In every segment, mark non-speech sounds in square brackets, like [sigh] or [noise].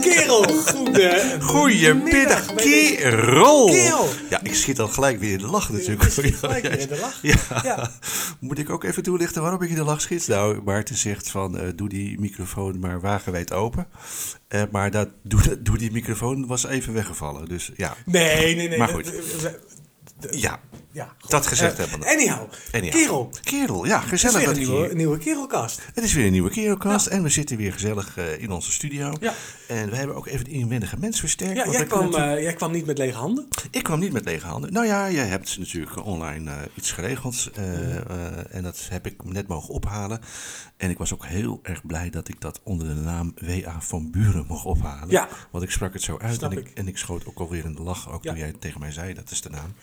Kerel, goede. Goedemiddag, kerel. Kerel. Ja, ik schiet al gelijk weer in de lach natuurlijk. schiet gelijk weer in de lach. Ja. Ja. [laughs] Moet ik ook even toelichten waarom ik in de lach schiet? Nou, Maarten zegt van, eh, doe die microfoon maar wagenwijd open. Eh, maar dat, doe, [laughs] doe die microfoon was even weggevallen. Dus ja, Nee, nee, nee. Maar dat- goed. ja. Ja, goed. Dat gezegd Eh, hebben. Anyhow, Anyhow. kerel. Kerel, ja, Het is gezellig weer dat een nieuwe, hier... nieuwe kerelkast. Het is weer een nieuwe Kerelcast en we zitten weer gezellig eh, in onze studio. Ja. En we hebben ook even de inwendige mens versterkt. Ja, jij kwam, natuurlijk- eh, jij kwam niet met lege handen. Ik kwam niet met lege handen. Nou ja, jij hebt natuurlijk online iets geregeld. en dat heb ik net mogen ophalen. En ik was ook heel erg blij dat ik dat onder de naam W.A. van Buren mocht ophalen. Ja. Want ik sprak het zo uit en ik, ik. en ik schoot ook alweer in de lach. Ook toen jij tegen mij zei, dat is de naam.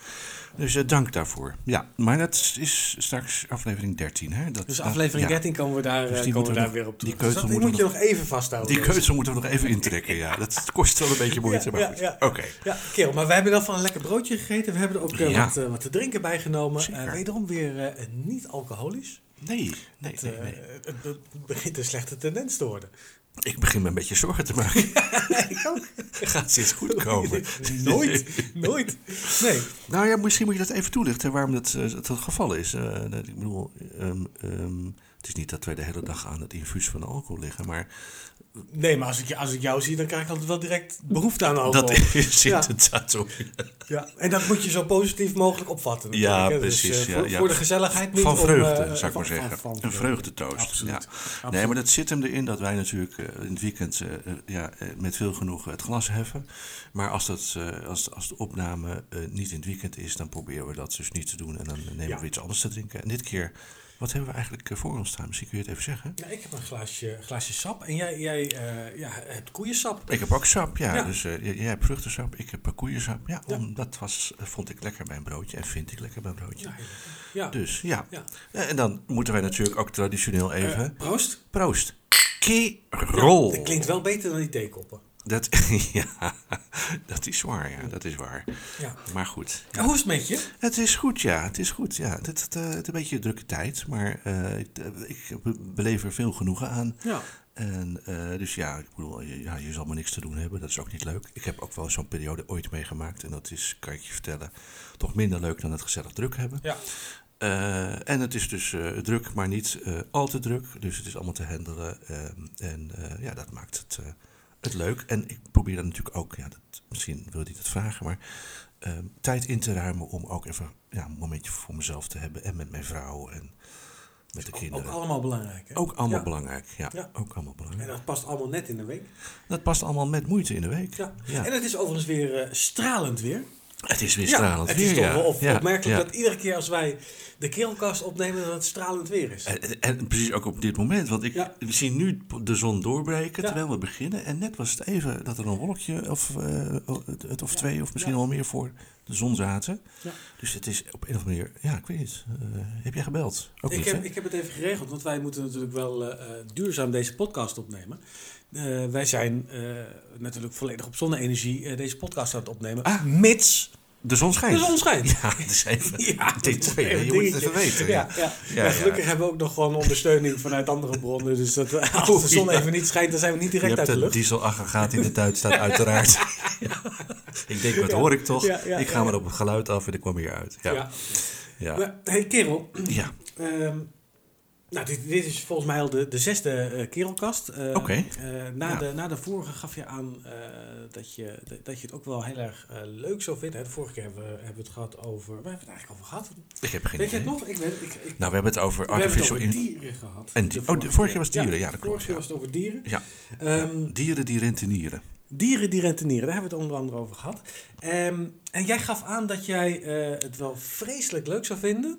Dus eh, dank daarvoor. Ja, maar dat is straks aflevering 13. Hè? Dat, Dus dat- aflevering ja. 13 komen we daar, Dus eh, die komen we we daar nog- weer op die terug. keuze Dus moet we je nog even vasthouden. Die keuze moeten we nog even intrekken, ja. Dat kost wel een beetje moeite, Ja, maar goed. ja. Oké. Ja, kerel, maar wij hebben dan van een lekker broodje gegeten. We hebben er ook eh, wat, wat te drinken bij genomen. Wederom weer niet alcoholisch. Nee, nee, Het, nee, nee. het begint een slechte tendens te worden. Ik begin me een beetje zorgen te maken. [laughs] ik ook. [laughs] Gaat dit goed komen? [laughs] nooit, nooit. Nee. Nou ja, misschien moet je dat even toelichten waarom dat, eh, dat het geval is. Eh, ik bedoel, ehm, ehm, het is niet dat wij de hele dag aan het infuus van alcohol liggen, maar Nee, maar als ik, als ik jou zie, dan krijg ik altijd wel direct behoefte aan alcohol. dat is Ja. inderdaad zo. Ja, en dat moet je zo positief mogelijk opvatten. Ja, hè. precies, Dus, eh, ja, voor, ja. voor de gezelligheid niet Van om, vreugde, eh, zou ik maar zeggen. van- van een vreugde. vreugdetoost. Absoluut. Ja. Absoluut. Nee, maar dat zit hem erin dat wij natuurlijk eh, in het weekend ja, met veel genoegen het glas heffen. Maar als, dat, als, als de opname niet in het weekend is, dan proberen we dat dus niet te doen. En dan nemen Ja. we iets anders te drinken. En dit keer, wat hebben we eigenlijk eh, voor ons staan? Misschien kun je het even zeggen. Ja, ik heb een glaasje, glaasje sap en jij, jij eh, ja, hebt koeiensap. Ik heb ook sap, ja. Ja. Dus eh, jij hebt vruchtensap, ik heb koeiensap. Ja, om- dat was, vond ik lekker bij een broodje en vind ik lekker bij een broodje. Ja. Dus ja. Ja. En dan moeten wij natuurlijk ook traditioneel even... Proost. Proost. Dat klinkt wel beter dan die theekoppen. Dat, [laughs] ja, dat is waar, ja, dat is waar. Ja. Maar goed. En Hoe is het met je? Het is goed, ja, het is goed, ja. Het, het, eh, het is een beetje een drukke tijd, maar eh, ik, eh, ik be- beleef er veel genoegen aan. Ja. En dus ja, ik bedoel, je, ja, je zal maar niks te doen hebben, dat is ook niet leuk. Ik heb ook wel zo'n periode ooit meegemaakt en dat is, kan ik je vertellen, toch minder leuk dan het gezellig druk hebben. Ja. En het is dus druk, maar niet al te druk. Dus het is allemaal te handelen. ehm, en ja, dat maakt het, het leuk. En ik probeer dan natuurlijk ook, ja, dat, misschien wil je dat vragen, maar ehm, tijd in te ruimen om ook even ja, een momentje voor mezelf te hebben. En met mijn vrouw en met de kinderen. ook allemaal belangrijk. Hè? Ook allemaal Ja. belangrijk, ja, Ja. Ook allemaal En belangrijk. dat past allemaal net in de week. Dat past allemaal met moeite in de week. Ja. Ja. En het is overigens weer eh, stralend weer. Het is weer Ja, stralend het weer, is toch ja. wel op- Ja, opmerkelijk ja. dat iedere keer als wij de keelkast opnemen, dat het stralend weer is. En, precies ook op dit moment, want ik Ja. we zien nu de zon doorbreken Ja. terwijl we beginnen. En net was het even dat er een wolkje of, eh, het of twee of misschien Ja. wel meer voor de zon zaten. Ja. Dus het is op een of andere manier, ja, ik weet niet. eh, heb jij gebeld? Ook Ik niet, heb, hè? ik heb het even geregeld, want wij moeten natuurlijk wel eh, duurzaam deze podcast opnemen. Eh, wij zijn eh, natuurlijk volledig op zonne-energie eh, deze podcast aan het opnemen. Ah. mits De zon schijnt. de zon schijnt. [laughs] Ja, het [laughs] is even Ja, dit tweede. is Je een moet het even weten. Ja, ja. Ja, gelukkig hebben we ook nog gewoon ondersteuning vanuit andere bronnen. Dus dat, [laughs] als de zon even niet schijnt, dan zijn we niet Je direct uit hebt de een lucht. dieselaggregaat in de tuin staat uiteraard. Ja. Ik denk, wat hoor ik toch? Ik ga maar op het geluid af en ik kwam hier uit. Ja. Ja. Ja. Maar, hey, kerel. Ja. ehm, nou, dit, dit is volgens mij al de, de zesde eh, kerelkast. Eh, Oké. eh, na, Ja. de, na de vorige gaf je aan eh, dat, je, dat je het ook wel heel erg eh, leuk zou vinden. Hè, De vorige keer hebben we, hebben we het gehad over... Waar hebben we het eigenlijk over gehad? Ik heb geen Weet je het idee. nog? Ik weet, ik, ik, Nou, we hebben het over we hebben het artificial over dieren gehad. En die- oh, de vorige keer was dieren, ja, dat klopt, De vorige keer ja. was het over dieren. Ja. Ehm, Dieren die rentenieren. Dieren die rentenieren, daar hebben we het onder andere over gehad. Ehm, en jij gaf aan dat jij eh, het wel vreselijk leuk zou vinden.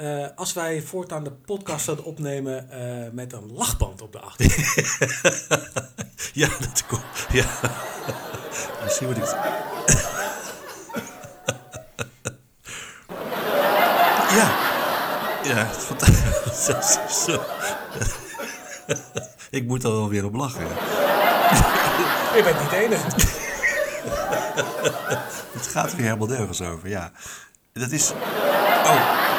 Eh, als wij voortaan de podcast zouden opnemen eh, met een lachband op de achtergrond. [laughs] Ja, dat komt. Ja. Misschien [laughs] moet ik. het- [laughs] Ja. Ja, het is fantastisch. Zo. Ik moet er wel weer op lachen. Je bent niet de enige. Het gaat weer helemaal nergens over, ja. Dat is... Oh.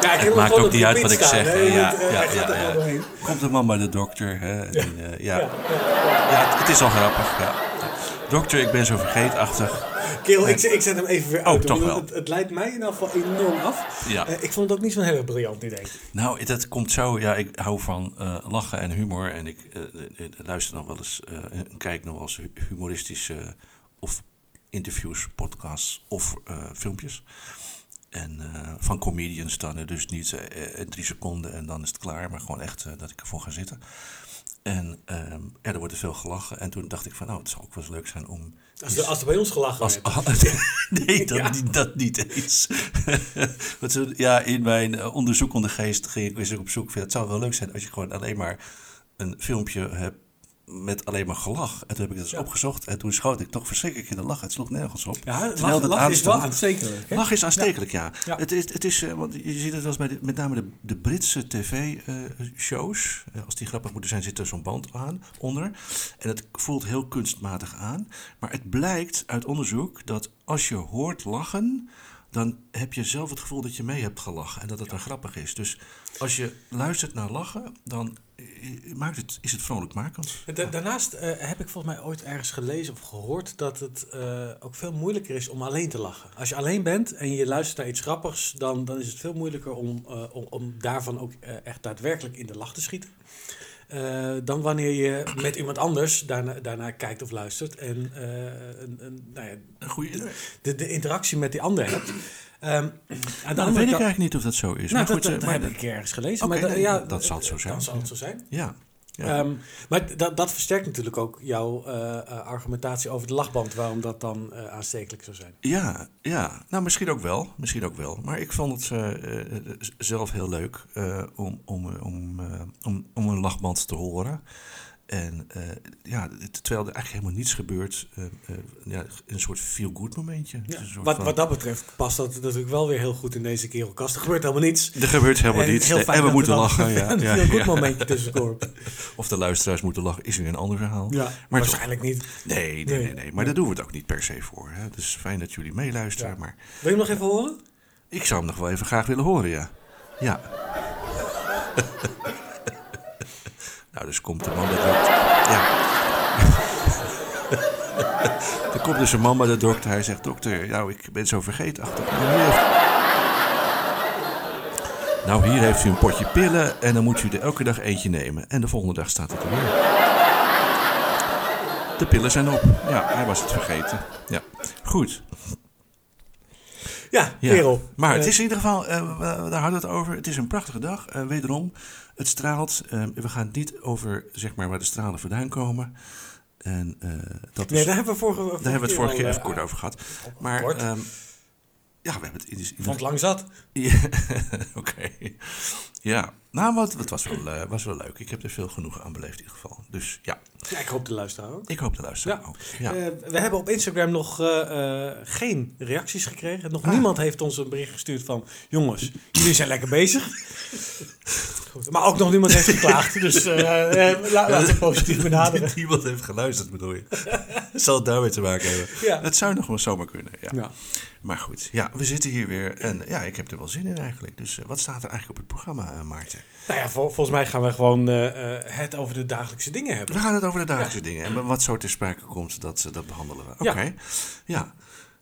Ja, ik Het maakt ook niet uit wat ik staan, zeg. hè. Ja, eh, ja, ja. Komt de man bij de dokter. Hè? En, eh, ja. Ja. het is al grappig. Ja. Dokter, ik ben zo vergeetachtig. Kerel, ik, ik zet hem even weer uit. Oh, toch wel. Het, het leidt mij in ieder geval enorm af. Ja. Eh, ik vond het ook niet zo'n heel erg briljant idee. Nou, dat komt zo. Ja, ik hou van lachen en humor. En ik luister nog wel eens en kijk nog wel eens hu- humoristische of interviews, podcasts of filmpjes. En eh, van comedians dan. Dus niet eh, eh, drie seconden en dan is het klaar. Maar gewoon echt dat ik ervoor ga zitten. En ehm, ja, er wordt er veel gelachen. En toen dacht ik van, nou, het zou ook wel eens leuk zijn om... Als er, als er bij ons gelachen Als, [laughs] nee, dat, [laughs] Ja. niet, dat niet eens. [laughs] Want zo, ja, in mijn onderzoekende geest ging ik op zoek. Het zou wel leuk zijn als je gewoon alleen maar een filmpje hebt met alleen maar gelach. En toen heb ik dat eens Ja. opgezocht. En toen schoot ik toch verschrikkelijk in de lach. Het sloeg nergens op. Ja, Terwijl lach, dat lach is wel aanstekelijk. hè? Lach is aanstekelijk, ja. Ja. Het is, het is, eh, want je ziet het wel eens bij de, met name de, de Britse tv-shows. als die grappig moeten zijn, zit er zo'n band aan, onder. En het voelt heel kunstmatig aan. Maar het blijkt uit onderzoek dat als je hoort lachen, dan heb je zelf het gevoel dat je mee hebt gelachen. En dat het dan grappig is. Dus als je luistert naar lachen, dan eh, maakt het, is het vrolijkmakend. Da- daarnaast eh, heb ik volgens mij ooit ergens gelezen of gehoord dat het eh, ook veel moeilijker is om alleen te lachen. Als je alleen bent en je luistert naar iets grappigs, dan, dan is het veel moeilijker om, eh, om, om daarvan ook eh, echt daadwerkelijk in de lach te schieten. Eh, dan wanneer je met iemand anders daarna, daarna kijkt of luistert en eh, een, een, nou ja, Een goede. de, de interactie met die ander hebt. Aan Nou, dat weet ik eigenlijk niet of dat zo is. Nou, maar dat, goed, dat, eh, dat maar- heb ik ergens gelezen. Maar nee, ja, dat zal het zo zijn. Dan zal het zo zijn. Ja. ja. Ehm, maar dat, dat versterkt natuurlijk ook jouw eh, eh, argumentatie over de lachband, waarom dat dan eh, aanstekelijk zou zijn. Ja, ja, nou misschien ook wel. Misschien ook wel. Maar ik vond het zelf heel leuk om, om, om, om, om een lachband te horen. En eh, ja, terwijl er eigenlijk helemaal niets gebeurt, eh, eh, ja, een soort feel-good momentje. Soort Wat, van- wat dat betreft past dat natuurlijk wel weer heel goed in deze kerelkast. Er gebeurt helemaal niets. er gebeurt helemaal En niets. en we moeten lachen. [laughs] Ja, Een ja, heel goed ja. momentje tussendoor. [laughs] Of de luisteraars moeten lachen, is weer een ander verhaal. Ja, Maar waarschijnlijk niet. Nee, nee, Nee. nee, nee. Maar daar doen we het ook niet per se voor. Hè. Het is fijn dat jullie meeluisteren, maar Wil je hem nog even horen? ik zou hem nog wel even graag willen horen, ja. Ja. [laughs] nou, dus komt de man de dokter. Ja. [laughs] er komt dus een man bij de dokter. Hij zegt, dokter, nou, ik ben zo vergeetachtig. Nou, hier heeft... Nou, hier heeft u een potje pillen en dan moet u er elke dag eentje nemen. En de volgende dag staat het er weer. De pillen zijn op. Ja, hij was het vergeten. Ja, goed. Ja, Ja, kerel. Maar het Eh, is in ieder geval, eh, we- daar hadden we het over. Het is een prachtige dag. Eh, wederom, het straalt. Eh, we gaan het niet over zeg maar, waar de stralen vandaan komen. En eh, dat Nee, is, daar hebben we vorige, daar hebben we het vorige keer even eh, kort over gehad. Maar kort. ehm, ja, we hebben het in, in, Vond lang zat. [laughs] Ja, Oké. Ja, nou, wat, het was wel, eh, was wel leuk. Ik heb er veel genoegen aan beleefd in ieder geval. Dus ja, Ja, ik hoop de luisteraar ook. ik hoop de luisteraar Ja. ook. Ja. Eh, we hebben op Instagram nog eh, eh, geen reacties gekregen. Nog Ah. niemand heeft ons een bericht gestuurd van... jongens, jullie zijn lekker bezig. Goed, maar ook nog niemand heeft geklaagd. Dus [laughs] la- laten we het positief benaderen. [laughs] Niemand heeft geluisterd, bedoel je? Zal het daarmee te maken hebben? Ja. Het zou nog wel zomaar kunnen, ja. Maar goed, ja, we zitten hier weer en ja, ik heb er wel zin in eigenlijk. Dus wat staat er eigenlijk op het programma, Maarten? Nou ja, vol- volgens mij gaan we gewoon het over de dagelijkse dingen hebben. We gaan het over de dagelijkse dingen en wat zo ter sprake komt, dat, eh, dat behandelen we. Oké, Ja. ja.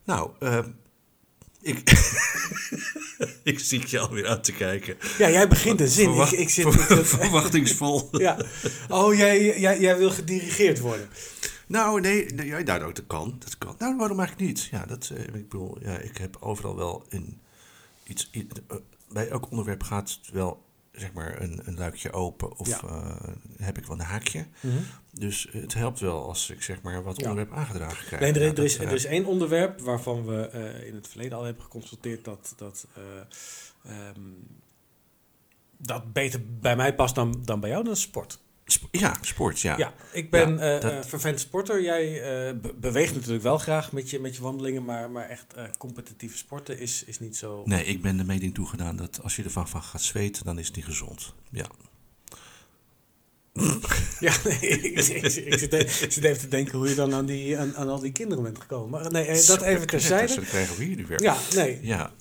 Nou, eh, ik, [laughs] ik zie je alweer aan te kijken. Ja, jij begint een zin. Ik, Verwacht- ik zit... ver- verwachtingsvol. [laughs] ja. Oh, jij, jij, jij wil gedirigeerd worden. Nou, nee, nee nou, dat kan. Dat kan. Nou, waarom eigenlijk niet? Ja, dat, eh, ik bedoel, ja, ik heb overal wel een, iets, eh, bij elk onderwerp gaat het wel, zeg maar, een, een luikje open of Ja. eh, heb ik wel een haakje. Dus het helpt wel als ik, zeg maar, wat Ja. onderwerp aangedragen krijg. Nee, er, er, is, er eh, is één onderwerp waarvan we eh, in het verleden al hebben geconstateerd dat dat, eh, ehm, dat beter bij mij past dan, dan bij jou, dat is sport. sp- ja, sport, ja. Ja, ik ben Ja, dat- vervent sporter. Jij be- beweegt natuurlijk wel graag met je, met je wandelingen, maar, maar echt competitieve sporten is, is niet zo... Nee, ik ben de mening toegedaan dat als je ervan van gaat zweten, dan is het niet gezond. Ja. [laughs] Ja, nee, ik, ik, ik zit, ik zit even te denken hoe je dan aan, die, aan, aan al die kinderen bent gekomen. Maar nee, eh, dat even terzijde. Dat krijgen we hier nu weer. Ja, nee. Ja.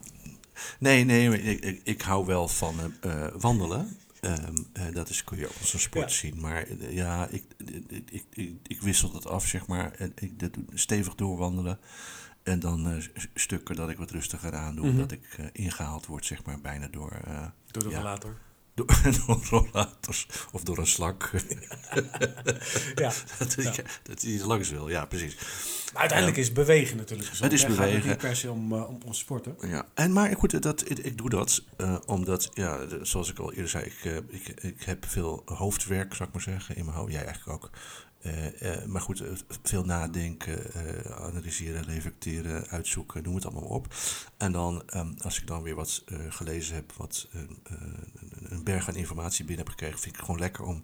Nee, nee, ik, ik, ik hou wel van eh, wandelen. Ehm, eh, dat is, kun je ook als een sport Ja. zien. Maar ja, ik, ik, ik, ik, wissel dat af, zeg maar. En ik dat stevig doorwandelen. En dan s- stukken dat ik wat rustiger aan doe. Mhm. Dat ik eh, ingehaald word, zeg maar, bijna door, Door de Ja. rollator. Door, [laughs] door rollators of door een slak. Ja. dat, Ja. dat hij langs wil, ja, precies. Maar uiteindelijk is bewegen natuurlijk gezond. Het is? Gaat bewegen. niet per se om, eh, om, om sporten. Ja, en maar goed, dat, ik, ik doe dat eh, omdat, ja, zoals ik al eerder zei, ik, eh, ik, ik heb veel hoofdwerk, zou ik maar zeggen, in mijn hoofd. Jij eigenlijk ook. Eh, eh, maar goed, veel nadenken, eh, analyseren, reflecteren, uitzoeken, noem het allemaal op. En dan, ehm, als ik dan weer wat gelezen heb, wat een berg aan informatie binnen heb gekregen, vind ik het gewoon lekker om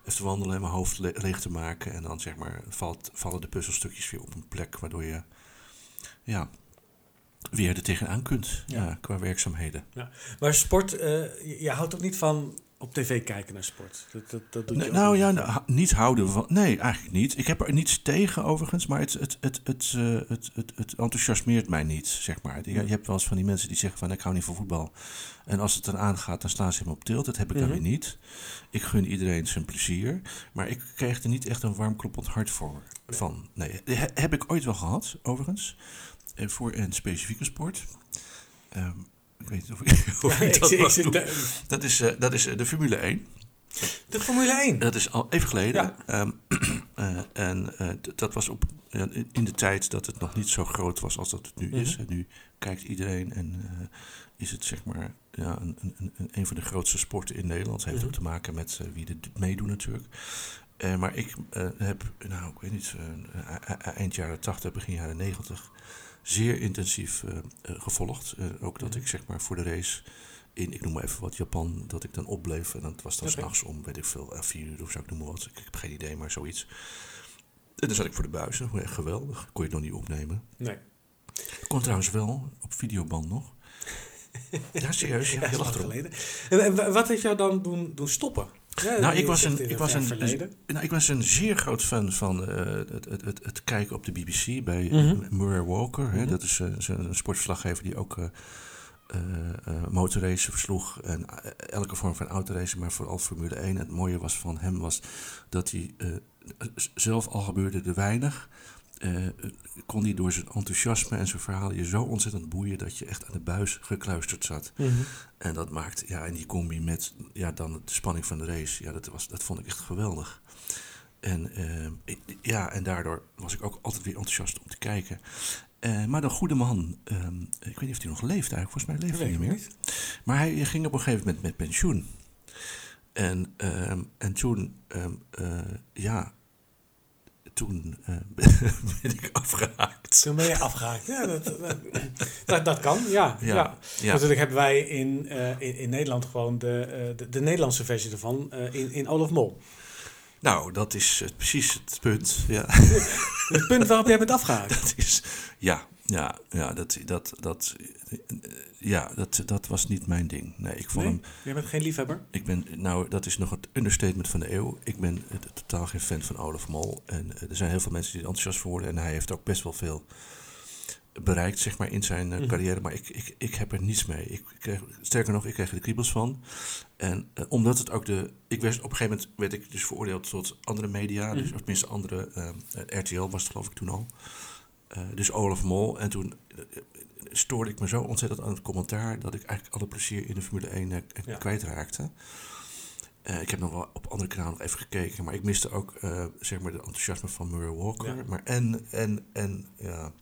even te wandelen en mijn hoofd le- leeg te maken. En dan zeg maar, valt, vallen de puzzelstukjes weer op een plek waardoor je, ja, weer er tegenaan kunt Ja. ja. qua werkzaamheden. Maar sport, je, je houdt ook niet van op tv kijken naar sport. Dat, dat, dat doe je Nee, nou ja, nou, niet houden van. Nee, eigenlijk niet. Ik heb er niets tegen overigens, maar het, het, het, het, eh, het, het, het enthousiasmeert mij niet, zeg maar. Je, je hebt wel eens van die mensen die zeggen van ik hou niet van voetbal. En als het eraan gaat, dan slaan ze hem op tilt. Dat heb ik dan Mhm. weer niet. Ik gun iedereen zijn plezier. Maar ik kreeg er niet echt een warm kloppend hart voor. Van. Nee, he- heb ik ooit wel gehad, overigens. Eh, Voor een specifieke sport. Ehm, ik weet niet of ik, [laughs] of dat is, eh, dat is eh, de Formule 1. de Formule 1. Dat is al even geleden. Ja. Ehm, [clears throat] eh, en dat was op, in- de tijd dat het nog niet zo groot was als dat het nu is. Mhm. En nu kijkt iedereen en is het zeg maar ja, een, een, een, een van de grootste sporten in Nederland. Heeft Mhm. ook te maken met wie er meedoet natuurlijk. Eh, maar ik eh, heb, nou ik weet niet, eh, eind jaren 80, begin jaren 90 zeer intensief gevolgd. Ook dat Mhm. ik zeg maar voor de race in, ik noem maar even wat, Japan, dat ik dan opbleef. En dat was dan Oké. s'nachts om, weet ik veel, vier uur of zo, ik noem maar wat. Ik, ik heb geen idee, maar zoiets. En dan zat ik voor de buis. Echt geweldig. Kon je het nog niet opnemen. Nee. Kon trouwens wel, op videoband nog. [laughs] Ja, serieus. Ja, erop. geleden. En, en wa- wat heeft jou dan doen, doen stoppen? Ja, Nou, ik was een, ik was een, nou, ik was een zeer groot fan van eh, het, het, het, het kijken op de BBC bij eh, Mhm. Murray Walker. Hè, Mhm. Dat is eh, zo'n- een sportverslaggever die ook eh eh, eh, motorracen versloeg. En eh, elke vorm van autoracen, maar vooral Formule 1. Het mooie was van hem was dat hij eh, zelf al gebeurde er weinig. Eh, kon hij door zijn enthousiasme en zijn verhalen je zo ontzettend boeien dat je echt aan de buis gekluisterd zat. Mhm. En dat maakt, ja, en die combi met ja, dan de spanning van de race, ja, dat, was, dat vond ik echt geweldig. En, eh, ja, en daardoor was ik ook altijd weer enthousiast om te kijken. Eh, maar de goede man, ehm, ik weet niet of hij nog leeft eigenlijk, volgens mij leeft hij niet meer. Maar hij ging op een gegeven moment met pensioen. En, ehm, en toen, ehm, eh, ja, toen eh, [laughs] ben ik afgehaakt. Toen ben je afgehaakt. Ja, dat, dat, dat, dat kan, ja. ja. Ja, ja. Natuurlijk hebben wij in, eh, in, in Nederland gewoon de, eh, de, de Nederlandse versie ervan in, in Olaf Mol. Nou, dat is precies het punt. Ja. [laughs] Het punt waarop jij bent afgehaakt. [laughs] Dat is, ja, ja, ja, dat, dat, dat, ja dat, dat was niet mijn ding. Nee, ik vond Nee? hem, Jij bent geen liefhebber? ik ben, nou, dat is nog het understatement van de eeuw. Ik ben totaal geen fan van Olaf Mol. En eh, er zijn heel veel mensen die er enthousiast voor worden. En hij heeft ook best wel veel bereikt, zeg maar, in zijn eh, Mhm. carrière. Maar ik, ik, ik heb er niets mee. Ik kreeg, sterker nog, ik kreeg er de kriebels van. En eh, omdat het ook de... Ik werd, op een gegeven moment werd ik dus veroordeeld tot andere media. Dus, Mhm. of tenminste andere... eh, RTL was het geloof ik toen al. Eh, dus Olaf Mol. En toen eh, stoorde ik me zo ontzettend aan het commentaar... dat ik eigenlijk alle plezier in de Formule 1 eh, Ja. kwijtraakte. Ik heb nog wel op andere kanalen nog even gekeken... maar ik miste ook zeg maar de enthousiasme van Murray Walker. Ja. Maar en, en, en, ja...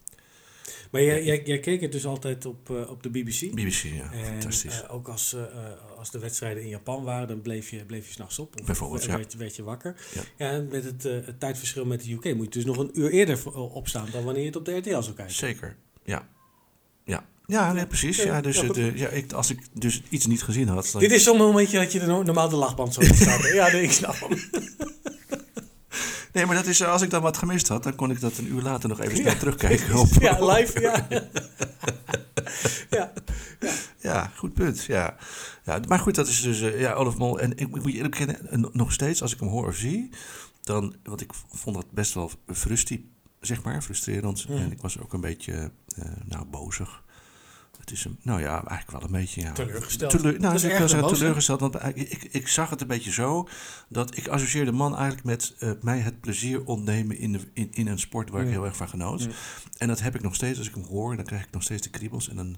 Maar jij, jij, jij keek het dus altijd op, eh, op de BBC. BBC, ja, En fantastisch. eh, ook als, eh, als de wedstrijden in Japan waren, dan bleef je, bleef je s'nachts op. Of Bijvoorbeeld, werd, ja. werd, werd je wakker. Ja. Ja. en met het, het tijdverschil met de UK moet je dus nog een uur eerder opstaan dan wanneer je het op de RTL zou kijken. Zeker, ja. Ja, ja nee, precies. Ja, dus, ja, de, ja, ik, als ik dus iets niet gezien had... dan- Dit is zo'n momentje dat je de normaal de lachband zo staat. [laughs] ja, nee, ik snap hem. Nee, maar dat is, eh, als ik dan wat gemist had, dan kon ik dat een uur later nog even snel Ja. terugkijken. [laughs] Op, Ja, live, [laughs] ja. ja. Ja, goed punt. Ja. Ja, maar goed, dat is dus eh, ja, Olaf Mol. En ik moet je eerlijk eh, nog steeds als ik hem hoor of zie, dan, want ik vond dat best wel frusti, zeg maar, frustrerend. En ik was ook een beetje, nou, bozig. Het is een, nou ja, eigenlijk wel een beetje. Ja. Teleurgesteld. Teleur, nou, is ik teleurgesteld, want ik, ik, ik zag het een beetje zo dat ik associeerde man eigenlijk met eh, mij het plezier ontnemen in, de, in, in een sport waar ik Mm. heel erg van genoot. Mm. En dat heb ik nog steeds als ik hem hoor, dan krijg ik nog steeds de kriebels en dan.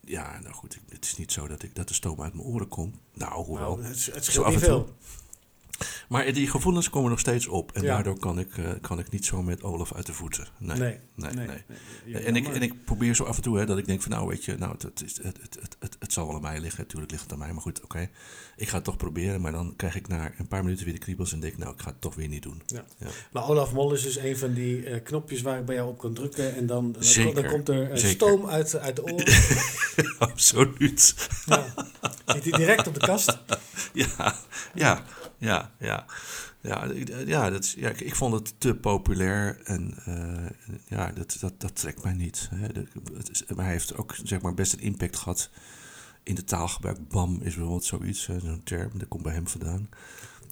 Ja, nou goed, het is niet zo dat, ik, dat de stoom uit mijn oren komt. Nou, hoewel. Nou, het, het Zo scheelt af niet en toe. veel. Maar die gevoelens komen nog steeds op. En Ja. daardoor kan ik, eh, kan ik niet zo met Olaf uit de voeten. Nee. Nee, nee, nee. nee. Ja, en, ik, en ik probeer zo af en toe hè, dat ik denk van nou weet je, nou, het, het, het, het, het, het, zal wel aan mij liggen. Natuurlijk ligt het aan mij, maar goed, oké. Ik ga het toch proberen. Maar dan krijg ik na een paar minuten weer de kriebels en denk ik, nou, ik ga het toch weer niet doen. Maar Olaf Mol is dus een van die eh, knopjes waar ik bij jou op kan drukken. En dan, dan, komt er eh, stoom uit, uit de oren. [laughs] Absoluut. ja. Zit hij direct op de kast. [laughs] Ja, ja, ja, ja. Ja, ik- ja, dat ja ik, ik vond het te populair en eh, ja, dat, dat, dat trekt mij niet. Hè. De- het is, maar hij heeft ook zeg maar, best een impact gehad in de taalgebruik. Bam is bijvoorbeeld zoiets, zo'n term, dat komt bij hem vandaan.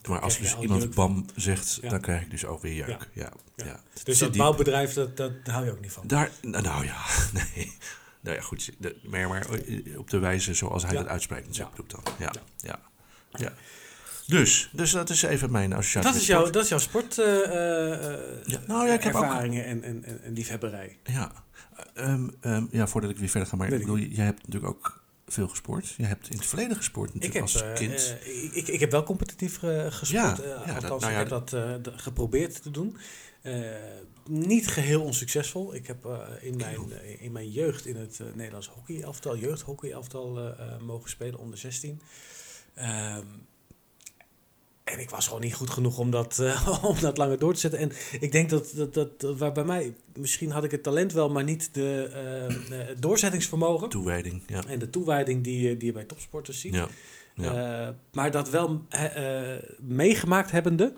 Maar als dus iemand jeuk bam zegt, Ja. dan krijg ik dus ook weer jeuk. Ja. Ja, Dus dat diep. bouwbedrijf, dat, dat, daar hou je ook niet van. Daar, nou, ja, [laughs] nee. Nou ja, goed. de- Maar, maar op de wijze zoals hij dat uitspreekt, natuurlijk ik dan. Ja, Ja. ja. Dus, dus dat is even mijn associatie Dat is, jouw, dat is jouw sport eh, eh, Ja, nou ja, ik heb ook- ervaringen en, en, en, en liefhebberij. Ja. Ehm, ehm, ja, voordat ik weer verder ga, maar ik bedoel, jij hebt natuurlijk ook veel gesport. Je hebt in het verleden gesport Ik natuurlijk heb, als eh, kind. eh, ik, ik, ik heb wel competitief eh, gesport. Ja, eh, ja, dat- althans, nou ja, ik heb dat eh, geprobeerd te doen. Eh, niet geheel onsuccesvol. Ik heb eh, in, mijn, eh, in mijn jeugd in het eh, Nederlands hockey-elftal, jeugdhockey-elftal eh, eh, mogen spelen, onder 16. Ehm, en ik was gewoon niet goed genoeg om dat, eh, [laughs] om dat langer door te zetten. En ik denk dat, dat, dat, dat waar bij mij, misschien had ik het talent wel, maar niet de eh, eh, doorzettingsvermogen. Toewijding, ja. En de toewijding die, je- die je bij topsporters ziet. Ja, ja. Maar dat wel meegemaakt hebbende,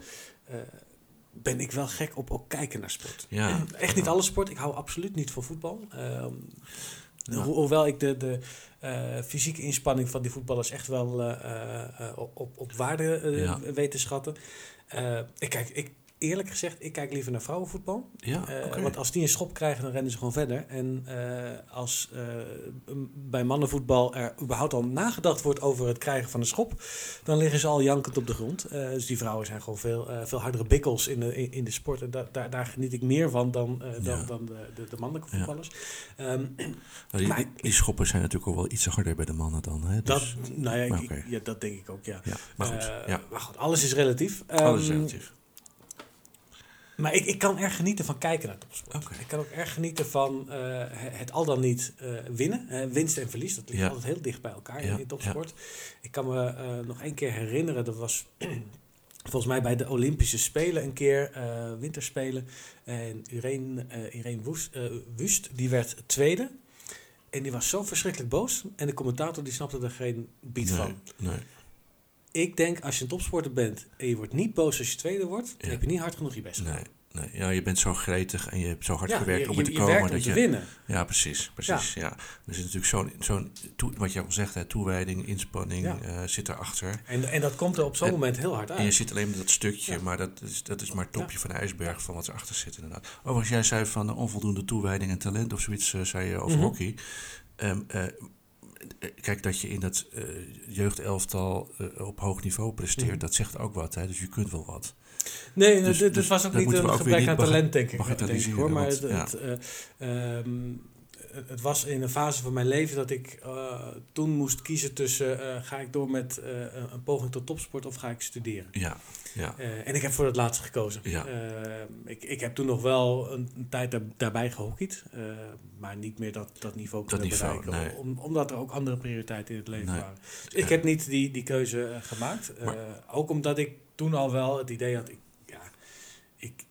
ben ik wel gek op ook kijken naar sport. ja. [clears throat] Echt niet alle sport. Ik hou absoluut niet van voetbal. Ja. ho- hoewel ik de, de eh, fysieke inspanning van die voetballers echt wel eh, eh, op, op, waarde Ja. weet te schatten. Ik kijk, ik, eerlijk gezegd, ik kijk liever naar vrouwenvoetbal. Ja, Eh. Want als die een schop krijgen, dan rennen ze gewoon verder. En eh, als eh, bij mannenvoetbal er überhaupt al nagedacht wordt over het krijgen van een schop, dan liggen ze al jankend op de grond. Dus die vrouwen zijn gewoon veel, veel hardere bikkels in de, in, in de sport. En da- daar, daar geniet ik meer van dan, dan, Ja. dan de, de, de mannelijke Ja. voetballers. Ehm, Nou, die, maar die, die schoppen zijn natuurlijk ook wel iets harder bij de mannen dan. Hè? dat, Dus, nou ja, ik- ja, dat denk ik ook, ja. ja, maar goed. Ja, maar goed, alles is relatief. alles is Ehm, relatief. Maar ik, ik kan erg genieten van kijken naar topsport. Ik kan ook erg genieten van eh, het al dan niet eh, winnen. Winst en verlies, dat ligt Ja. altijd heel dicht bij elkaar Ja, in topsport. Ik kan me eh, nog één keer herinneren, dat was [clears throat] volgens mij bij de Olympische Spelen een keer, winterspelen. En Irene, Irene Woest, Wust, die werd tweede. En die was zo verschrikkelijk boos. En de commentator die snapte er geen nee, van. nee. Ik denk, als je een topsporter bent en je wordt niet boos als je tweede wordt, dan heb je niet hard genoeg je best gedaan. Nee, nee. Ja, je bent zo gretig en je hebt zo hard Ja, gewerkt je, om je, er te je komen. werkt om dat te je, winnen. Ja, precies. precies ja. Er zit natuurlijk zo'n, zo'n wat je al zegt, hè, toewijding, inspanning Ja. eh, zit erachter. En, en dat komt er op zo'n En- moment heel hard En je uit. ziet alleen maar dat stukje, maar dat is, dat is maar het topje van de ijsberg van wat erachter zit inderdaad. Overigens, jij zei van eh, onvoldoende toewijding en talent of zoiets, eh, zei je over Mhm. hockey. Ehm, eh, eh, kijk, dat je in dat eh, jeugdelftal eh, op hoog niveau presteert, Mhm. dat zegt ook wat. Hè? Dus je kunt wel wat. Nee, Dus- dit, dus was ook dat niet een gebrek aan talent, denk ik, ik bagatelliseren, hoor. Maar het, eh, ehm, het- was in een fase van mijn leven dat ik eh, toen moest kiezen tussen... eh, ga ik door met eh, een- poging tot topsport of ga ik studeren? Ja, ja. En ik heb voor het laatste gekozen. Ja. Ik, ik heb toen nog wel een, een tijd daar, daarbij gehockeyd. eh, maar niet meer dat, dat niveau Dat kunnen bereiken. nee. Om, omdat er ook andere prioriteiten in het leven Nee. waren. Dus ik heb niet die, die keuze gemaakt. Maar- ook omdat ik toen al wel het idee had... Ik, ja, ik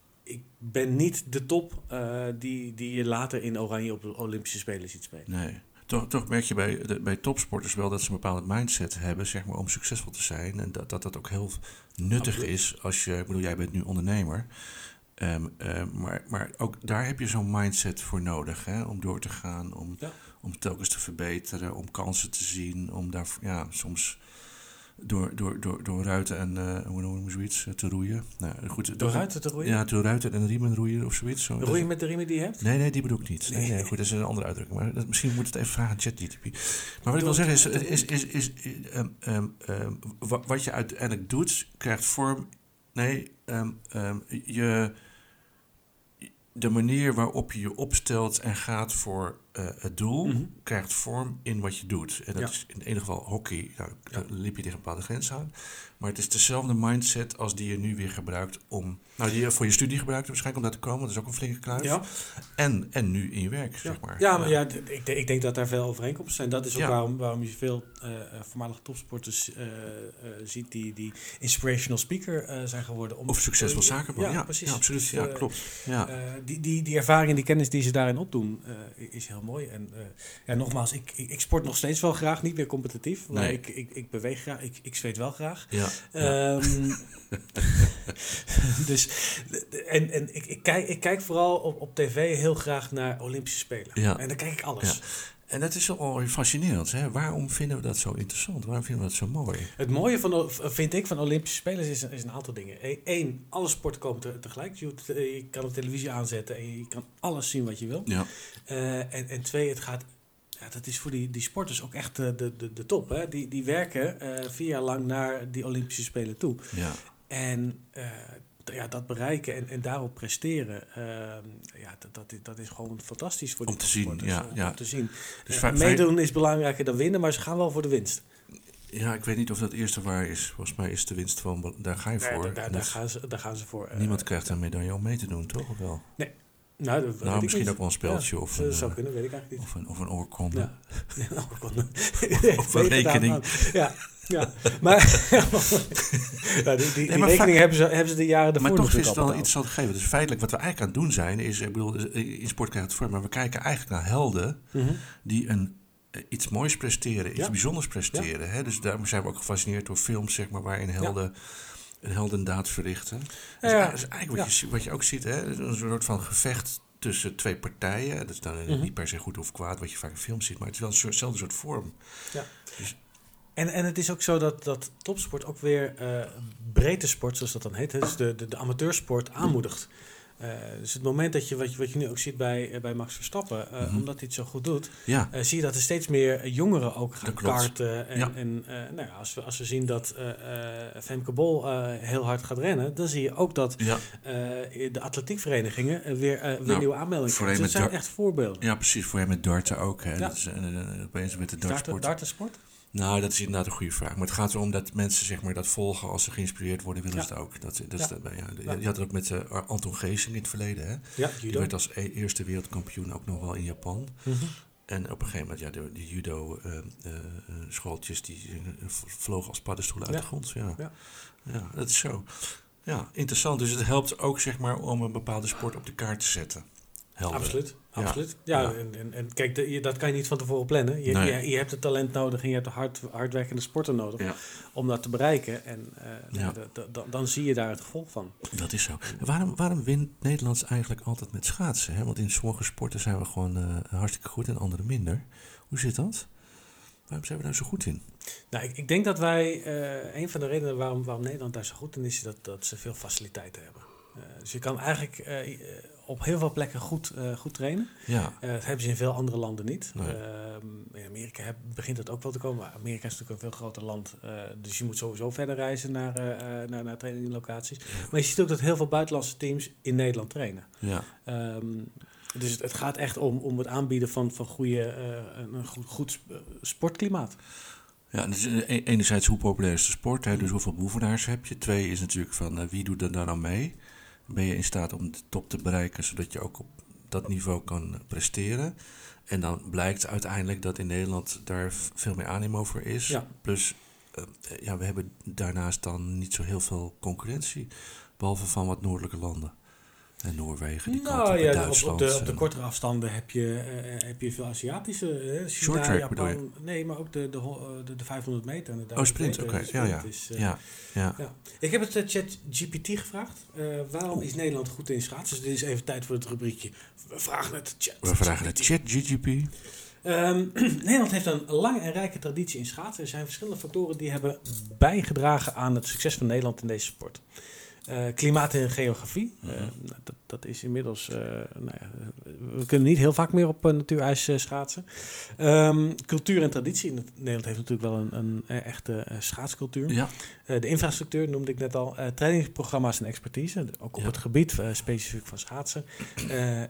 ben niet de top eh, die, die je later in Oranje op de Olympische Spelen ziet spelen. Nee. Toch, toch merk je bij, de, bij topsporters wel dat ze een bepaalde mindset hebben, zeg maar, om succesvol te zijn. En dat dat, dat ook heel nuttig Absoluut. is als je, ik bedoel, jij bent nu ondernemer. Ehm, ehm, maar, maar ook daar heb je zo'n mindset voor nodig, hè, om door te gaan, om, Ja. om telkens te verbeteren, om kansen te zien, om daar ja, soms door, door, door, door Ruiten en, eh, hoe noemen we zoiets, eh, te roeien. Nou, goed, Door ruiten te roeien? Ja, door Ruiten en riemen roeien of zoiets. Zo. Roeien met de riemen die je hebt? Nee, nee, die bedoel ik niet. Nee, Nee. goed, dat is een andere uitdrukking. Maar dat, misschien moet het even vragen aan ChatGPT. Maar wat ik wil zeggen is, is, is, is, is, ehm, ehm, ehm, wa- wat je uiteindelijk doet, krijgt vorm. Nee, je, de manier waarop je je opstelt en gaat voor eh, het doel, Mhm. krijgt vorm in wat je doet. En dat Ja. is in ieder geval hockey. Nou, daar Ja. liep je tegen een bepaalde grens aan. Maar het is dezelfde mindset als die je nu weer gebruikt om. Nou, die je voor je studie gebruikt waarschijnlijk om daar te komen. Dat is ook een flinke kluif. Ja. En, en nu in je werk, Ja, zeg maar. ja, maar ja, ik, denk- ik denk dat daar veel overeenkomsten zijn. Dat is ook Ja. waarom, waarom je veel eh, eh, voormalige topsporters eh, eh, ziet die, die inspirational speaker eh, zijn geworden. Om, Of succesvol eh, zakenman. Ja, Ja, precies. Ja, absoluut. Dus, ja, eh, klopt. Ja. eh, die, die, die ervaring en die kennis die ze daarin opdoen, eh, is heel mooi. En eh, ja, nogmaals, ik, ik, ik sport nog steeds wel graag, niet meer competitief. Maar Nee. ik, ik, ik beweeg graag, ik, ik zweet wel graag. ja. ja. Ehm, [laughs] [laughs] dus, en, en ik, ik, kijk, ik kijk vooral op, op tv heel graag naar Olympische Spelen. Ja. En dan kijk ik alles. Ja. En dat is wel fascinerend. Hè? Waarom vinden we dat zo interessant? Waarom vinden we dat zo mooi? Het mooie van, vind ik van Olympische Spelen is, is een aantal dingen. Eén, alle sporten komen te- tegelijk. Je, eh, je kan de televisie aanzetten en je kan alles zien wat je wil. Ja, Eh, en, en twee, het gaat. Ja, dat is voor die, die sporters ook echt de, de, de top. Hè? Die, die werken eh, vier jaar lang naar die Olympische Spelen toe. ja. En ja, dat bereiken en, en daarop presteren, eh, ja, dat, dat, is, dat is gewoon fantastisch voor Om te zien, ja, om, ja. om te zien. Dus Eh, meedoen is belangrijker dan winnen, maar ze gaan wel voor de winst. ja, ik weet niet of dat eerste waar is. Volgens mij is de winst van, daar ga je Nee, voor. daar, daar, dat- gaan ze, daar gaan ze voor. eh, niemand krijgt een medaille om mee te doen, toch? Of wel? Nou, dat Nou, misschien ook wel een speeltje Ja, of, dat een, zou eh, kunnen, weet ik eigenlijk niet. of, een, of een oorkonde. Ja. [laughs] Ik kon- [laughs] Of een rekening. Ja, ja. Maar [laughs] die, die, maar rekening hebben ze, hebben ze de jaren ervoor Maar toch is het wel betaald. interessant gegeven. Dus feitelijk wat we eigenlijk aan het doen zijn, is, ik bedoel, in sport krijgt het voor, maar we kijken eigenlijk naar helden Mhm. die een, eh, iets moois presteren, iets Ja. bijzonders presteren. Hè? Dus daarom zijn we ook gefascineerd door films, zeg maar, waarin helden een heldendaad verrichten. Dus, Ja, dat is eigenlijk wat, je, wat je ook ziet, hè? een soort van gevecht tussen twee partijen. Dat is dan Mhm. niet per se goed of kwaad, wat je vaak in films ziet, maar het is wel een soort, hetzelfde soort vorm. En, en het is ook zo dat, dat topsport ook weer eh breedte sport, zoals dat dan heet, dus de, de, de amateursport aanmoedigt. Eh, dus het moment dat je, wat je, wat je nu ook ziet bij, eh, bij Max Verstappen, eh, Mhm. omdat hij het zo goed doet, Ja, zie je dat er steeds meer jongeren ook gaan karten. En, Ja. en nou ja, als, we, als we zien dat Femke Bol heel hard gaat rennen, dan zie je ook dat de atletiekverenigingen weer, weer Nou, nieuwe aanmeldingen krijgen. Dus dat zijn echt voorbeelden. ja, precies. Voor hem met darten ook. Hè? Ja. Dat is, en, opeens met de Darten, dartsport. dartensport? Nou, dat is inderdaad een goede vraag. Maar het gaat erom dat mensen zeg maar, dat volgen als ze geïnspireerd worden, willen Ja. ze het ook. Dat, dat is Ja. dat, ja. Je had het ook met eh, Anton Geesing in het verleden. Hè? Ja, Die judo. werd als e- eerste wereldkampioen ook nog wel in Japan. Mhm. En op een gegeven moment, ja, de, de judo eh, eh, eh, die eh, vlogen als paddenstoelen uit de grond. Ja. Ja. Ja. dat is zo. Ja, interessant. Dus het helpt ook zeg maar, om een bepaalde sport op de kaart te zetten. Helder. Absoluut. Absoluut. Ja, Ja. En, en, en kijk, de- je- dat kan je niet van tevoren plannen. Je, Nee. je, je hebt het talent nodig en je hebt de hard, hardwerkende sporter nodig Ja. om dat te bereiken. En eh, Ja. dan zie je daar het gevolg van. Dat is zo. Waarom, waarom wint Nederlands eigenlijk altijd met schaatsen? Hè? Want in sommige sporten zijn we gewoon eh, hartstikke goed en andere minder. Hoe zit dat? Waarom zijn we daar zo goed in? Nou, ik, ik denk dat wij, eh, een van de redenen waarom, waarom Nederland daar zo goed in is, is dat, dat ze veel faciliteiten hebben. Dus je kan eigenlijk op heel veel plekken goed, eh, goed trainen. Ja, Eh, dat hebben ze in veel andere landen niet. Nee. Ehm, in Amerika heb- begint het ook wel te komen. Maar Amerika is natuurlijk een veel groter land. eh, dus je moet sowieso verder reizen naar, naar, naar traininglocaties. Maar je ziet ook dat heel veel buitenlandse teams in Nederland trainen. ja, Ehm, dus het, het gaat echt om, om het aanbieden van, van goede, een goed, goed sp- sportklimaat. ja dus enerzijds hoe populair is de sport? Hè? Dus hoeveel beoefenaars heb je? Twee is natuurlijk van wie doet er dan aan mee? Ben je in staat om de top te bereiken zodat je ook op dat niveau kan presteren? En dan blijkt uiteindelijk dat in Nederland daar veel meer animo voor is. Ja. Plus, eh, ja, we hebben daarnaast dan niet zo heel veel concurrentie. Behalve van wat noordelijke landen. En Noorwegen, die kant op, nou en ja, op, Duitsland. op, de, op de en- kortere afstanden heb je, eh, heb je veel Aziatische. eh, China, Short track Japan. Nee, maar ook de, de, de, de 500 meter. En de Oh, 1000 sprint, oké. De Ja, ja. is, eh, ja, ja. Ja. Ik heb het uh, chat GPT gevraagd. Eh, waarom is Nederland goed in schaatsen? Dus dit is even tijd voor het rubriekje. We vragen het chat. We vragen het GPT. chat GGP. Ehm, [clears throat] Nederland heeft een lange en rijke traditie in schaatsen. Er zijn verschillende factoren die hebben bijgedragen aan het succes van Nederland in deze sport. Eh, klimaat en geografie. Eh, Mhm. nou, dat, dat is inmiddels. eh, nou ja, we kunnen niet heel vaak meer op natuurijs schaatsen. Um, cultuur en traditie. Nederland heeft natuurlijk wel een, een, echte schaatscultuur. Ja. De infrastructuur noemde ik net al. Trainingsprogramma's en expertise. Ook op ja. het gebied specifiek van schaatsen.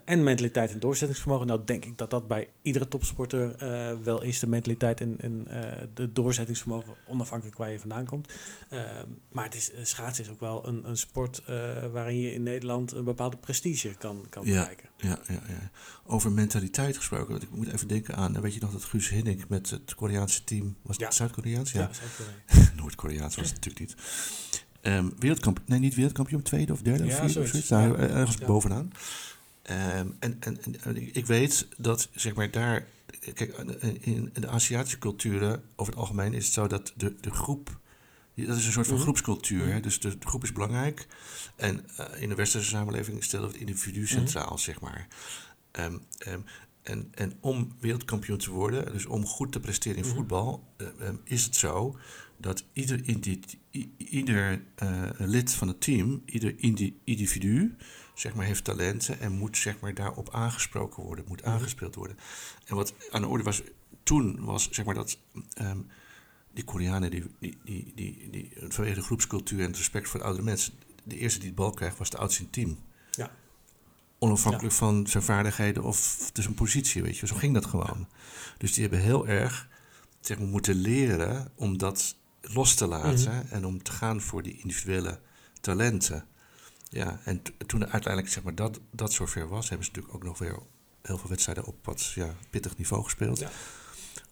en mentaliteit en doorzettingsvermogen. Nou, denk ik dat dat bij iedere topsporter wel is. De mentaliteit en, en de doorzettingsvermogen. Onafhankelijk waar je vandaan komt. Ehm, maar het is, schaatsen is ook wel een, een sport waarin je in Nederland een bepaalde prestige kan, kan ja, bereiken. Ja, ja, ja. Over mentaliteit gesproken. Want ik moet even denken aan, weet je nog dat Guus Hinnink met het Koreaanse team, was het Zuid-Koreaans? Ja, ja [laughs] Noord-Koreaans was het natuurlijk niet. Um, wereldkamp nee, niet wereldkampioen, tweede of derde ja, of vierde zoiets. of zoiets. Nou, Ja. ergens bovenaan. Um, en, en, en ik weet dat, zeg maar, daar... Kijk, in de Aziatische culturen, over het algemeen, is het zo dat de, de groep... Dat is een soort van Mhm. groepscultuur. Hè? Dus de, de groep is belangrijk. En uh, in de westerse samenleving stellen we het individu Mhm. centraal, zeg maar. Um, um, en, en om wereldkampioen te worden, dus om goed te presteren in Mhm. voetbal, uh, um, is het zo dat ieder, indi, ieder uh, lid van het team, ieder indi, individu, zeg maar, heeft talenten en moet zeg maar, daarop aangesproken worden, moet Mhm. aangespeeld worden. En wat aan de orde was toen, was zeg maar dat um, die Koreanen, die, die, die, die, die, vanwege de groepscultuur en het respect voor de oudere mensen, de eerste die het bal krijgt was de oudste in het team. Ja. Onafhankelijk van zijn vaardigheden of zijn positie, weet je. Zo ging dat gewoon. Dus die hebben heel erg zeg maar, moeten leren om dat los te laten Mhm. en om te gaan voor die individuele talenten. Ja, en toen uiteindelijk zeg maar, dat, dat zover was, hebben ze natuurlijk ook nog weer heel veel wedstrijden op wat ja, pittig niveau gespeeld. Ja.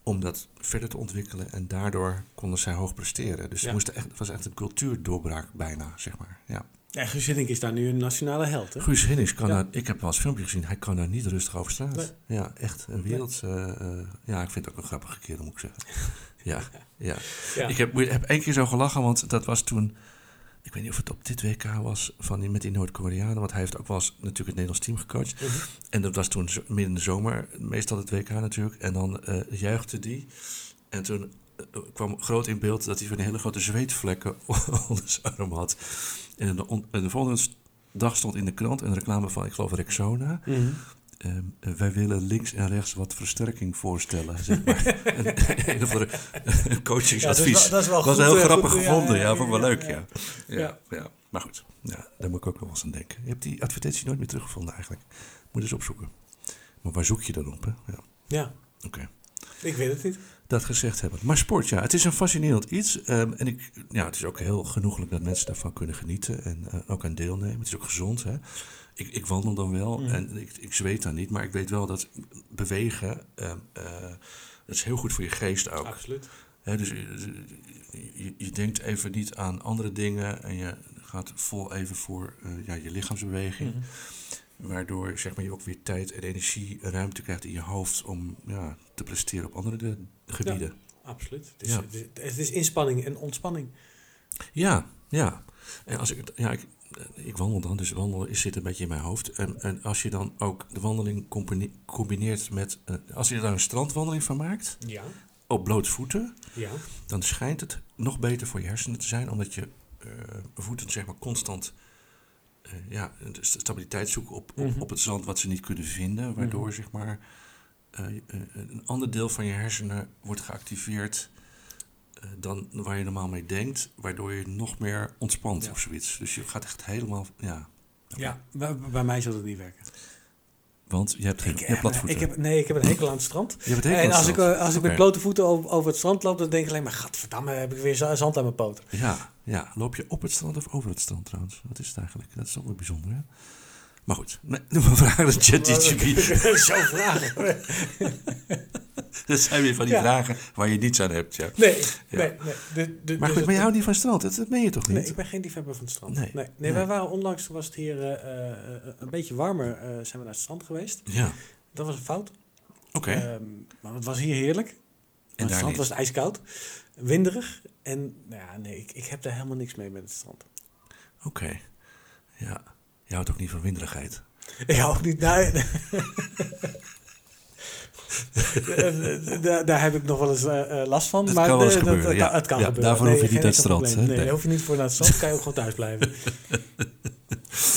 Om dat verder te ontwikkelen en daardoor konden zij hoog presteren. Dus Ja. het moesten echt, het was echt een cultuurdoorbraak bijna, zeg maar. Ja. Ja, Guus Hiddink is daar nu een nationale held. Hè? Guus Hinnings kan Ja. daar, ik heb wel eens een filmpje gezien, hij kan daar niet rustig over straat. Nee. Ja, echt een wereld. eh, eh, ja, ik vind het ook een grappige kerel, moet ik zeggen. [laughs] Ja, ja. Ja. Ik heb, heb één keer zo gelachen, want dat was toen. Ik weet niet of het op dit WK was van die, met die Noord-Koreanen. Want hij heeft ook wel eens natuurlijk het Nederlands team gecoacht. Mhm. En dat was toen midden in de zomer, meestal het WK natuurlijk. En dan eh juichte die. En toen eh, kwam groot in beeld dat hij van hele grote zweetvlekken [laughs] onder zijn arm had. En de, en de volgende dag stond in de krant een reclame van, ik geloof, Rexona. Mhm. Eh, wij willen links en rechts wat versterking voorstellen, zeg maar. [laughs] een, een of andere Ja, coachingsadvies. dat is wel, dat is wel was goed, heel eh, grappig goed, gevonden, ja, ja, vond ik wel leuk, ja. ja. Ja. Maar goed, ja, daar moet ik ook nog wel eens aan denken. Je hebt die advertentie nooit meer teruggevonden eigenlijk. Moet eens opzoeken. Maar waar zoek je dan op, hè? Ja, Ja, oké. ik weet het niet. Dat gezegd hebben. Maar sport, ja, het is een fascinerend iets. Ehm, en ik, ja, het is ook heel genoeglijk dat mensen daarvan kunnen genieten en eh, ook aan deelnemen. Het is ook gezond, hè. Ik, ik wandel dan wel Mhm. en ik, ik zweet dan niet, maar ik weet wel dat bewegen, ehm, eh, dat is heel goed voor je geest ook. Absoluut. Dus je, je, je denkt even niet aan andere dingen en je gaat vol even voor eh, ja, je lichaamsbeweging. Mhm. Waardoor zeg maar, je ook weer tijd en energie en ruimte krijgt in je hoofd om ja, te presteren op andere de- gebieden. Absoluut. Het is, Ja. het, het is inspanning en ontspanning. Ja, ja. En als ik, ja, ik, eh, ik wandel dan, dus wandelen zit een beetje in mijn hoofd. En, en als je dan ook de wandeling combine- combineert met, eh, als je daar een strandwandeling van maakt, Ja. op blote voeten, Ja. dan schijnt het nog beter voor je hersenen te zijn, omdat je eh, voeten zeg maar constant eh, ja, stabiliteit zoeken op, op, Mhm. op het zand wat ze niet kunnen vinden, waardoor Mhm. zeg maar eh, eh, een ander deel van je hersenen wordt geactiveerd eh, dan waar je normaal mee denkt, waardoor je nog meer ontspant Ja. of zoiets. Dus je gaat echt helemaal, ja. Ja, bij, bij mij zal het niet werken. Want je hebt geen Ik, platte ik heb, nee, ik heb een hekel aan het strand. je hebt het En als ik, eh, als ik met blote voeten over, over het strand loop, dan denk ik alleen maar, gadverdamme, heb ik weer za- zand aan mijn poten. Ja, ja, loop je op het strand of over het strand trouwens? Wat is het eigenlijk? Dat is toch wel bijzonder, hè? Maar goed, [laughs] maar vragen aan ChatGPT. Zo vragen. [laughs] Dat zijn weer van die Ja. vragen waar je niets aan hebt, ja. Nee, Ja. nee, nee. De, de, Maar dus goed, maar het- je houdt niet van strand, dat, dat meen je toch niet? Nee, ik ben geen liefhebber van het strand. Nee. Nee, wij waren onlangs, was het hier eh, eh, een beetje warmer, eh, zijn we naar het strand geweest. Ja, Dat was een fout. oké. Ehm, maar het was hier heerlijk. Maar en het strand niet. was het ijskoud, winderig. En nou ja, nee, ik, ik heb daar helemaal niks mee met het strand. Oké, ja. Je houdt ook niet van winderigheid. Ik hou ook niet... [laughs] Daar, daar heb ik nog wel eens eh, eh, last van. Het maar kan wel eens gebeuren, het ja. kan- Het kan Ja, gebeuren. daarvoor hoef je niet naar het strand, hè? Nee, Nee. hoef je niet voor naar het strand. kan je ook gewoon thuis blijven. [laughs]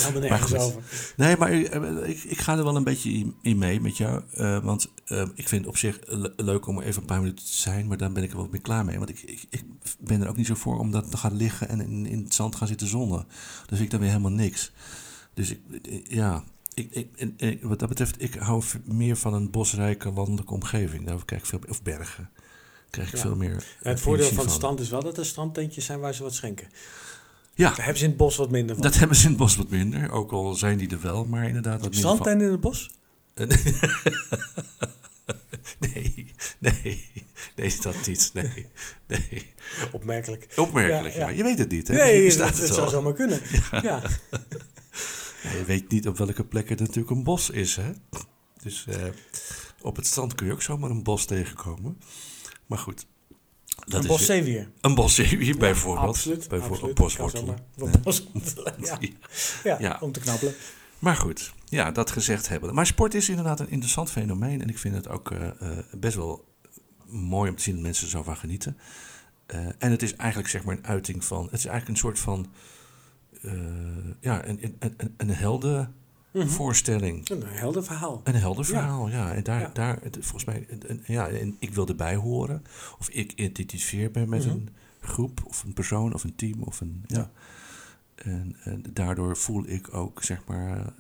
Helemaal nergens over. Nee, maar eh, ik, ik ga er wel een beetje in- mee met jou. want ik vind het op zich le- leuk om er even een paar minuten te zijn. Maar dan ben ik er wel weer klaar mee. Want ik, ik, ik ben er ook niet zo voor om dat te gaan liggen en in, in het zand gaan zitten zonnen. Dus ik dan weer helemaal niks. Dus ik, eh, ja, ik, ik, wat dat betreft, ik hou meer van een bosrijke landelijke omgeving. Daar krijg ik veel, of bergen. Krijg ik Ja. veel meer. Ja, eh, het voordeel van het strand is wel dat er strandtentjes zijn waar ze wat schenken. Ja, Daar hebben ze in het bos wat minder van. dat hebben ze in het bos wat minder. Ook al zijn die er wel, maar inderdaad wat minder van. Strandtent in het bos? [laughs] Nee, nee, nee, is dat niet. Nee, nee. Opmerkelijk. Opmerkelijk, Ja, ja, ja. Je weet het niet, hè? Nee, dat, het zou zomaar kunnen. [laughs] Ja. Ja, je weet niet op welke plek het natuurlijk een bos is, hè? Dus eh, op het strand kun je ook zomaar een bos tegenkomen. Maar goed. Dat een is bos weer- zeewier. Een boszeewier bijvoorbeeld. Absoluut. Bijvoorbeeld een boswortel. Kan zomaar. Nee. Een boswortel, [laughs] Ja. Ja, Ja. om te knabbelen. Maar goed, ja, dat gezegd hebben. Maar sport is inderdaad een interessant fenomeen. En ik vind het ook eh, eh, best wel mooi om te zien dat mensen er zo van genieten. En het is eigenlijk zeg maar een uiting van... Het is eigenlijk een soort van... eh, ja, een, een, een, een helden Mhm. voorstelling. Een helder verhaal. Een helder verhaal, ja. En daar, Ja. daar het, volgens mij, ja, en ik wil erbij horen. Of ik identificeer me met Mhm. een groep, of een persoon, of een team, of een, ja. Ja. En, en daardoor voel ik ook, zeg maar,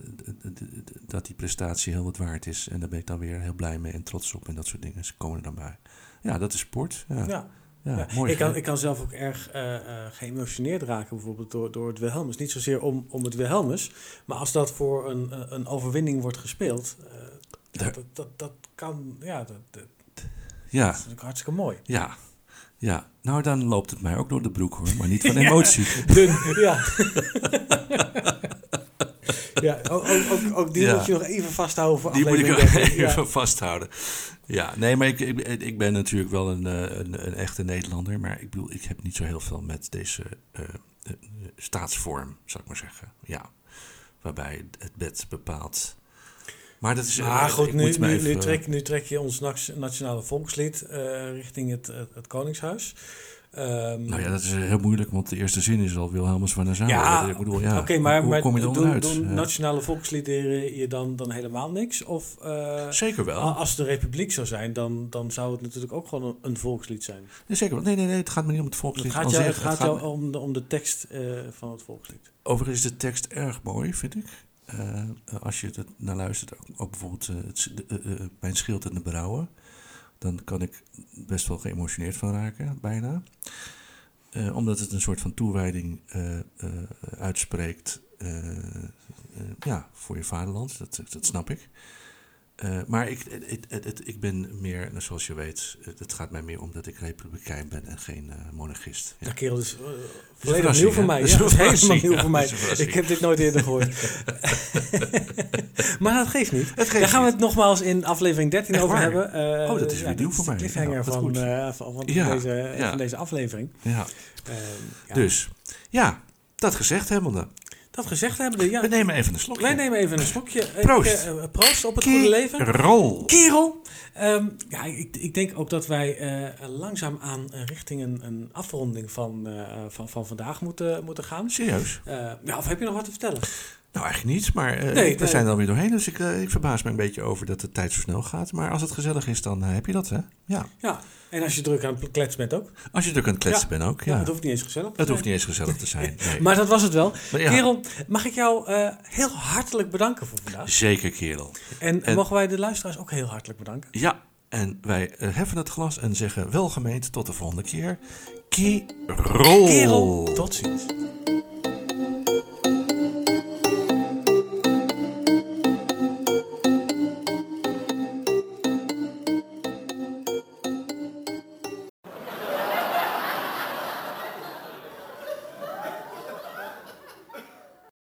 dat die prestatie heel wat waard is. En daar ben ik dan weer heel blij mee en trots op en dat soort dingen. Ze komen er dan bij. Ja, dat is sport. Ja, ja. Mooi. ik, kan, ik kan zelf ook erg eh, geëmotioneerd raken, bijvoorbeeld door, door het Wilhelmus. Niet zozeer om, om het Wilhelmus, maar als dat voor een, eh, een overwinning wordt gespeeld, dat, dat, dat kan, ja, dat, dat ja, is natuurlijk hartstikke mooi. ja, ja. Nou, dan loopt het mij ook door de broek hoor, maar niet van [laughs] emotie. Dun, ja. [laughs] [laughs] ja, ook, ook, ook, die Ja. moet je nog even vasthouden voor Die moet ik 13. even Ja. vasthouden. Ja, nee, maar ik, ik, ik ben natuurlijk wel een, eh, een, een echte Nederlander. Maar ik bedoel, ik heb niet zo heel veel met deze eh, staatsvorm, zou ik maar zeggen. Ja, waarbij het bed bepaalt. Maar dat is... Eh, goed, nu, nu, even- nu, trek, nu trek je ons nationale volkslied richting het, het, het Koningshuis. Ehm, Nou ja, dat is heel moeilijk, want de eerste zin is al Wilhelmus van Nassau. Ja, ik bedoel, ja, Oké, maar, maar kom je er doen, Ja. nationale volksliederen je dan, dan helemaal niks? Of eh, Zeker wel. als de republiek zou zijn, dan, dan zou het natuurlijk ook gewoon een, volkslied zijn. Nee, zeker wel. Nee, nee, nee, het gaat me niet om het Het volkslied gaat aan jou, het gaat Het jou om, de, om de tekst eh, van het volkslied. Overigens is de tekst erg mooi, vind ik. Eh, als je er naar luistert, ook, ook bijvoorbeeld eh, het, eh, eh, Mijn schild en de brouwen, dan kan ik best wel geëmotioneerd van raken, bijna. Eh, omdat het een soort van toewijding eh, eh, uitspreekt ja, voor je vaderland, dat, dat snap ik. Eh, maar ik, het, het, het- ik ben meer, nou, zoals je weet, het, gaat mij meer om dat ik republikein ben en geen eh, monarchist. Ja. Ja, kerel, dat is eh, volledig nieuw voor mij. Dat Ja, is dat helemaal nieuw ja, voor dat mij. Ik heb dit nooit eerder gehoord. [laughs] maar dat geeft niet. Het Daar gaan we het nogmaals in aflevering 13 Echt over waar? hebben. Oh, dat is weer nieuw voor mij. cliffhanger van, van, deze, van deze aflevering. Ja. Ehm, ja. Dus, ja, dat gezegd hebbende. Dat gezegd hebben, ja, We nemen even een slokje. wij nemen even een slokje. Ik, Proost. eh, proost op het goede leven. Rol. Kerel! Ehm, ja, ik, ik denk ook dat wij eh, langzaam aan eh, richting een, een afronding van, eh, van, van vandaag moeten, moeten gaan. Serieus? Eh, ja, of heb je nog wat te vertellen? Nou, eigenlijk niet, maar eh, Nee, we nee. zijn er alweer doorheen. Dus ik, eh, ik verbaas me een beetje over dat de tijd zo snel gaat. Maar als het gezellig is, dan eh, heb je dat, hè? Ja. Ja, en als je druk aan het kletsen bent ook. Als je druk aan het kletsen Ja. bent ook, Ja. ja. het hoeft niet eens gezellig te Het zijn. hoeft niet eens gezellig te zijn. [laughs] Nee. Maar dat was het wel. Maar ja, Kerel, mag ik jou heel hartelijk bedanken voor vandaag. Zeker, kerel. En, En- mogen wij de luisteraars ook heel hartelijk bedanken. Ja, en wij heffen het glas en zeggen welgemeend tot de volgende keer. Kerel. Kerel, tot ziens.